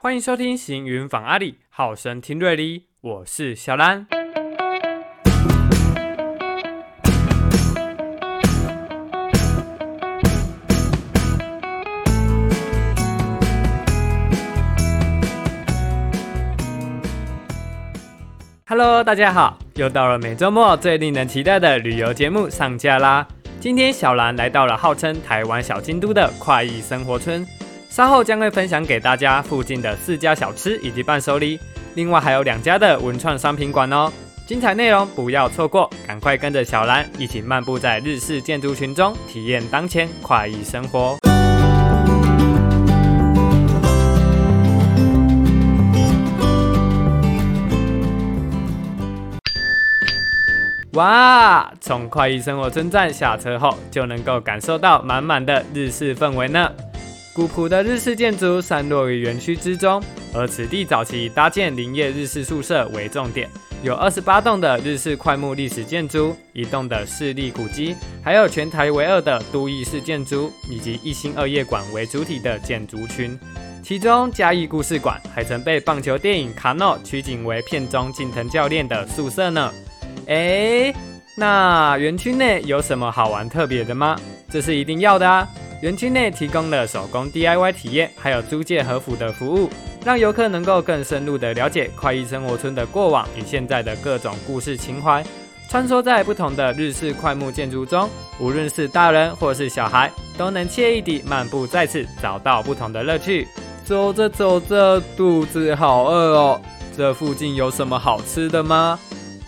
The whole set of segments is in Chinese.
欢迎收听行云访阿里，好声听瑞丽，我是小兰。Hello，大家好，又到了每周末最令人期待的旅游节目上架啦！今天小兰来到了号称台湾小京都的快意生活村，稍后将会分享给大家附近的四家小吃以及伴手礼，另外还有两家的文创商品馆哦，精彩内容不要错过，赶快跟着小兰一起漫步在日式建筑群中，体验当前快意生活。哇！从快意生活村站下车后，就能够感受到满满的日式氛围呢。古朴的日式建筑散落于园区之中，而此地早期搭建林业日式宿舍为重点，有二十八栋的日式快木历史建筑，一栋的市立古迹，还有全台唯二的都邑式建筑，以及一心二业馆为主体的建筑群。其中嘉义故事馆还曾被棒球电影《卡诺》取景为片中近藤教练的宿舍呢。哎，那园区内有什么好玩特别的吗？这是一定要的啊！园区内提供了手工 DIY 体验，还有租借和服的服务，让游客能够更深入的了解快意生活村的过往与现在的各种故事情怀。穿梭在不同的日式快木建筑中，无论是大人或是小孩，都能惬意地漫步在此，找到不同的乐趣。走着走着，肚子好饿哦！这附近有什么好吃的吗？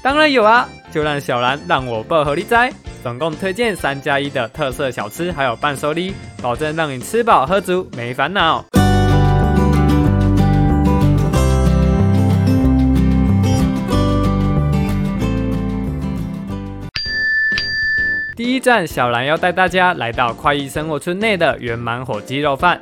当然有啊，就让小兰让我报合力摘，总共推荐三加一的特色小吃，还有伴手礼，保证让你吃饱喝足，没烦恼。第一站，小兰要带大家来到快意生活村内的圆满火鸡肉饭。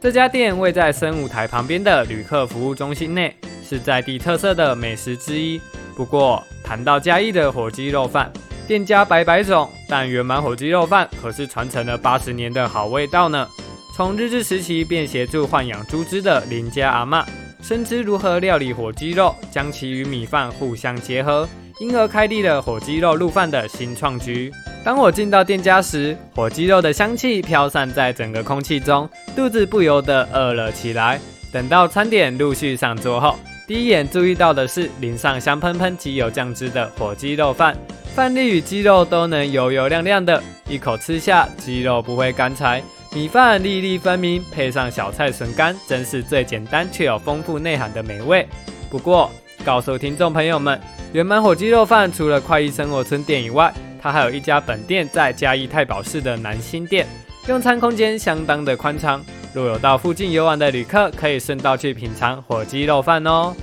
这家店位在生舞台旁边的旅客服务中心内，是在地特色的美食之一。不过，谈到嘉义的火鸡肉饭，店家百百种，但圆满火鸡肉饭可是传承了八十年的好味道呢。从日治时期便协助豢养猪只的林家阿妈，深知如何料理火鸡肉，将其与米饭互相结合，因而开立了火鸡肉入饭的新创举。当我进到店家时，火鸡肉的香气飘散在整个空气中，肚子不由得饿了起来。等到餐点陆续上桌后，第一眼注意到的是淋上香喷喷鸡油酱汁的火鸡肉饭，饭粒与鸡肉都能油油亮亮的，一口吃下，鸡肉不会干柴，米饭粒粒分明，配上小菜笋干，真是最简单却有丰富内涵的美味。不过，告诉听众朋友们，圆满火鸡肉饭除了快意生活村店以外，它还有一家本店在嘉义太保市的南新店，用餐空间相当的宽敞。若有到附近游玩的旅客，可以顺道去品尝火鸡肉饭哦。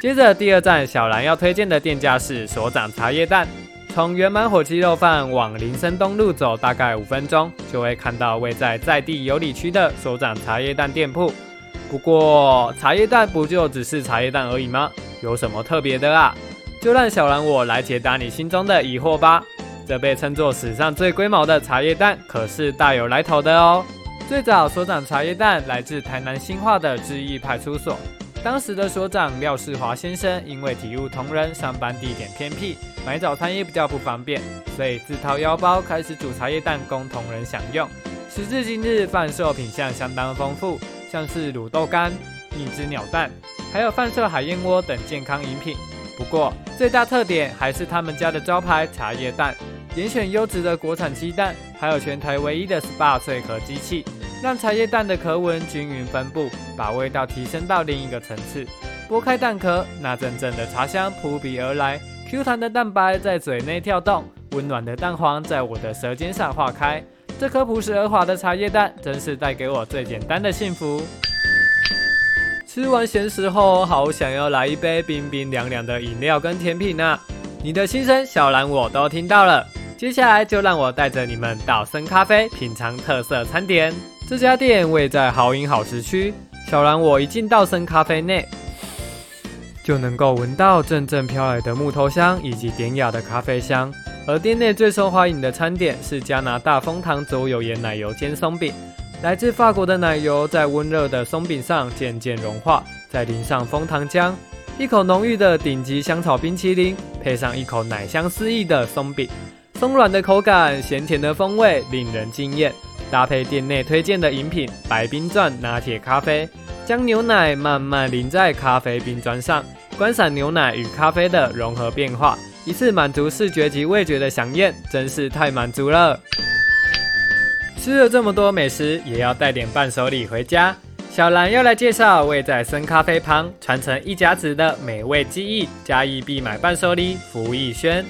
接着第二站，小兰要推荐的店家是所长茶叶蛋。从圆满火鸡肉饭往林森东路走，大概五分钟就会看到位在在地有里区的所长茶叶蛋店铺。不过茶叶蛋不就只是茶叶蛋而已吗？有什么特别的啊？就让小兰我来解答你心中的疑惑吧。这被称作史上最龟毛的茶叶蛋，可是大有来头的哦。最早所长茶叶蛋来自台南新化的志毅派出所，当时的所长廖世华先生因为体务同仁上班地点偏僻，买早餐也比较不方便，所以自掏腰包开始煮茶叶蛋供同仁享用。时至今日，贩售品相相当丰富，像是卤豆干、蜜汁鸟蛋，还有贩售海燕窝等健康饮品。不过最大特点还是他们家的招牌茶叶蛋，严选优质的国产鸡蛋，还有全台唯一的 SPA 脆壳机器。让茶叶蛋的壳纹均匀分布，把味道提升到另一个层次。剥开蛋壳，那阵阵的茶香扑鼻而来，Q 弹的蛋白在嘴内跳动，温暖的蛋黄在我的舌尖上化开。这颗朴实而滑的茶叶蛋，真是带给我最简单的幸福。吃完咸食后，好想要来一杯冰冰凉凉的饮料跟甜品啊！你的心声，小兰我都听到了。接下来就让我带着你们到深咖啡品尝特色餐点。这家店位在好饮好食区，小兰我一进到森咖啡内，就能够闻到阵阵飘来的木头香以及典雅的咖啡香。而店内最受欢迎的餐点是加拿大枫糖左有盐奶油煎松饼，来自法国的奶油在温热的松饼上渐渐融化，再淋上枫糖浆，一口浓郁的顶级香草冰淇淋，配上一口奶香四溢的松饼，松软的口感，咸甜的风味，令人惊艳。搭配店内推荐的饮品白冰钻拿铁咖啡，将牛奶慢慢淋在咖啡冰砖上，观赏牛奶与咖啡的融合变化，一次满足视觉及味觉的享宴，真是太满足了。吃了这么多美食，也要带点伴手礼回家。小兰要来介绍位在深咖啡旁、传承一家子的美味记忆——嘉义必买伴手礼福义轩。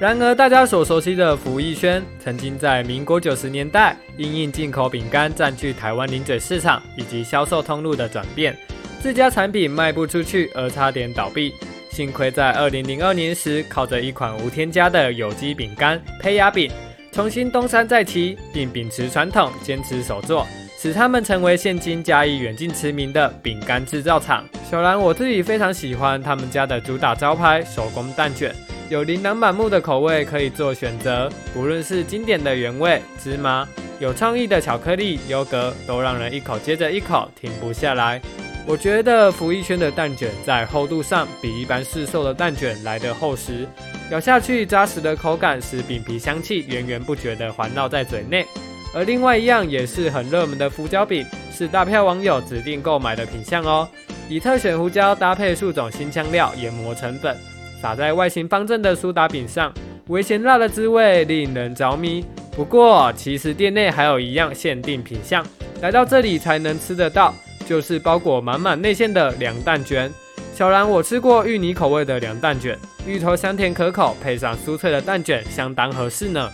然而，大家所熟悉的福益轩，曾经在民国九十年代因应进口饼干占据台湾零嘴市场以及销售通路的转变，自家产品卖不出去而差点倒闭。幸亏在二零零二年时，靠着一款无添加的有机饼干胚芽饼，重新东山再起，并秉持传统，坚持手作，使他们成为现今加以远近驰名的饼干制造厂。小兰，我自己非常喜欢他们家的主打招牌手工蛋卷。有琳琅满目的口味可以做选择，不论是经典的原味、芝麻，有创意的巧克力、优格，都让人一口接着一口停不下来。我觉得福一轩的蛋卷在厚度上比一般市售的蛋卷来得厚实，咬下去扎实的口感使饼皮香气源源不绝地环绕在嘴内。而另外一样也是很热门的胡椒饼，是大票网友指定购买的品相哦，以特选胡椒搭配数种新香料研磨成粉。撒在外形方正的苏打饼上，微咸辣的滋味令人着迷。不过，其实店内还有一样限定品相，来到这里才能吃得到，就是包裹满满内馅的凉蛋卷。小兰，我吃过芋泥口味的凉蛋卷，芋头香甜可口，配上酥脆的蛋卷，相当合适呢。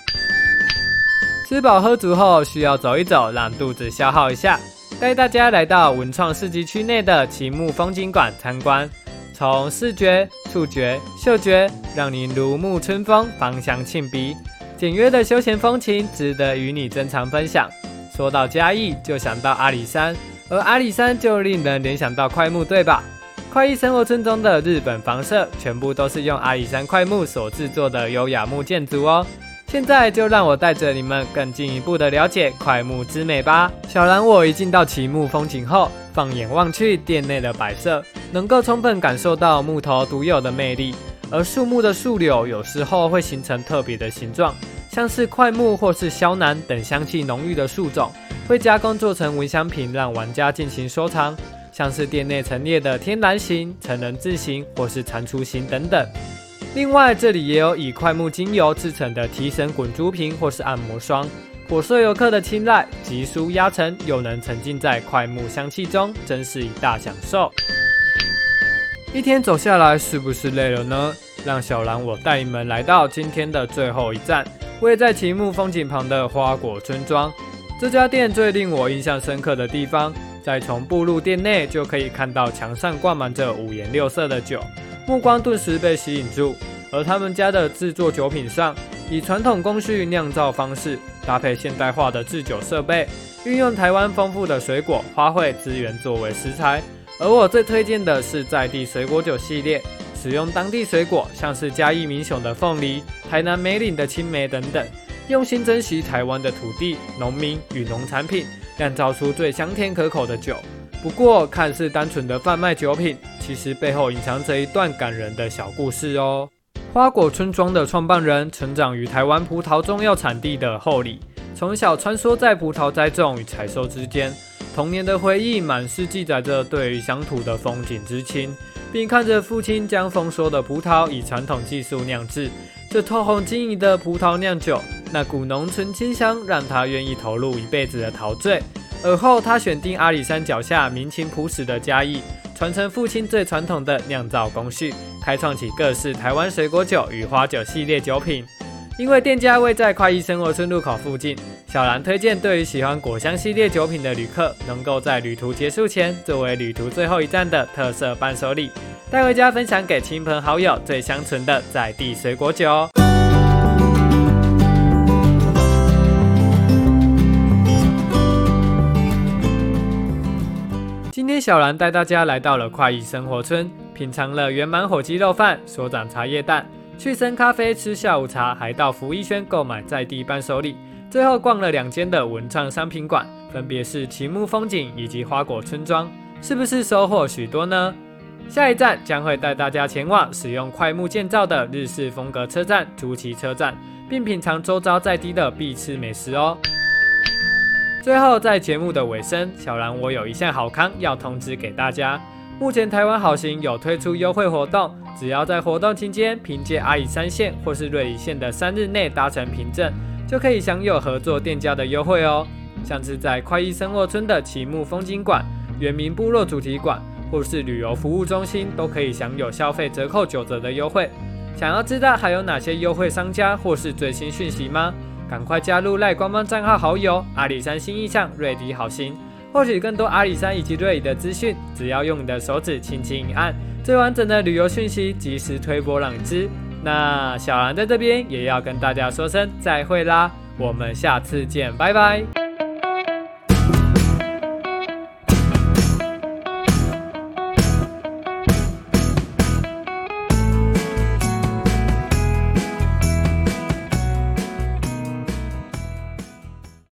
吃饱喝足后，需要走一走，让肚子消耗一下，带大家来到文创市集区内的奇木风景馆参观。从视觉、触觉、嗅觉，让你如沐春风，芳香沁鼻。简约的休闲风情，值得与你珍藏分享。说到嘉义，就想到阿里山，而阿里山就令人联想到快木，对吧？快意生活村中的日本房舍，全部都是用阿里山快木所制作的优雅木建筑哦。现在就让我带着你们更进一步的了解快木之美吧。小兰，我一进到奇木风景后，放眼望去，店内的摆设。能够充分感受到木头独有的魅力，而树木的树柳有时候会形成特别的形状，像是块木或是肖楠等香气浓郁的树种，会加工做成蚊香瓶，让玩家进行收藏。像是店内陈列的天然形、成人字形或是蟾蜍形等等。另外，这里也有以块木精油制成的提神滚珠瓶或是按摩霜，火受游客的青睐，极舒压沉，又能沉浸在快木香气中，真是一大享受。一天走下来，是不是累了呢？让小兰我带你们来到今天的最后一站，位在奇木风景旁的花果村庄。这家店最令我印象深刻的地方，在从步入店内就可以看到墙上挂满着五颜六色的酒，目光顿时被吸引住。而他们家的制作酒品上，以传统工序酿造方式，搭配现代化的制酒设备，运用台湾丰富的水果、花卉资源作为食材。而我最推荐的是在地水果酒系列，使用当地水果，像是嘉义民雄的凤梨、台南梅岭的青梅等等，用心珍惜台湾的土地、农民与农产品，酿造出最香甜可口的酒。不过，看似单纯的贩卖酒品，其实背后隐藏着一段感人的小故事哦。花果村庄的创办人，成长于台湾葡萄重要产地的后里，从小穿梭在葡萄栽种与采收之间。童年的回忆满是记载着对于乡土的风景之情，并看着父亲将丰收的葡萄以传统技术酿制，这透红晶莹的葡萄酿酒，那股浓醇清香让他愿意投入一辈子的陶醉。而后他选定阿里山脚下民情朴实的嘉义，传承父亲最传统的酿造工序，开创起各式台湾水果酒与花酒系列酒品。因为店家位在快意生活村路口附近。小兰推荐，对于喜欢果香系列酒品的旅客，能够在旅途结束前，作为旅途最后一站的特色伴手礼，带回家分享给亲朋好友，最香醇的在地水果酒。今天小兰带大家来到了快意生活村，品尝了圆满火鸡肉饭、所长茶叶蛋，去生咖啡吃下午茶，还到福一轩购买在地伴手礼。最后逛了两间的文创商品馆，分别是奇木风景以及花果村庄，是不是收获许多呢？下一站将会带大家前往使用快木建造的日式风格车站——竹崎车站，并品尝周遭在地的必吃美食哦。最后，在节目的尾声，小兰我有一项好康要通知给大家。目前台湾好行有推出优惠活动，只要在活动期间凭借阿里山线或是瑞里线的三日内搭乘凭证，就可以享有合作店家的优惠哦。像是在快意生活村的奇木风景馆、原民部落主题馆。或是旅游服务中心都可以享有消费折扣九折的优惠。想要知道还有哪些优惠商家或是最新讯息吗？赶快加入赖官方账号好友阿里山新意象瑞迪好心，获取更多阿里山以及瑞迪的资讯。只要用你的手指轻轻一按，最完整的旅游讯息及时推波浪之。那小兰在这边也要跟大家说声再会啦，我们下次见，拜拜。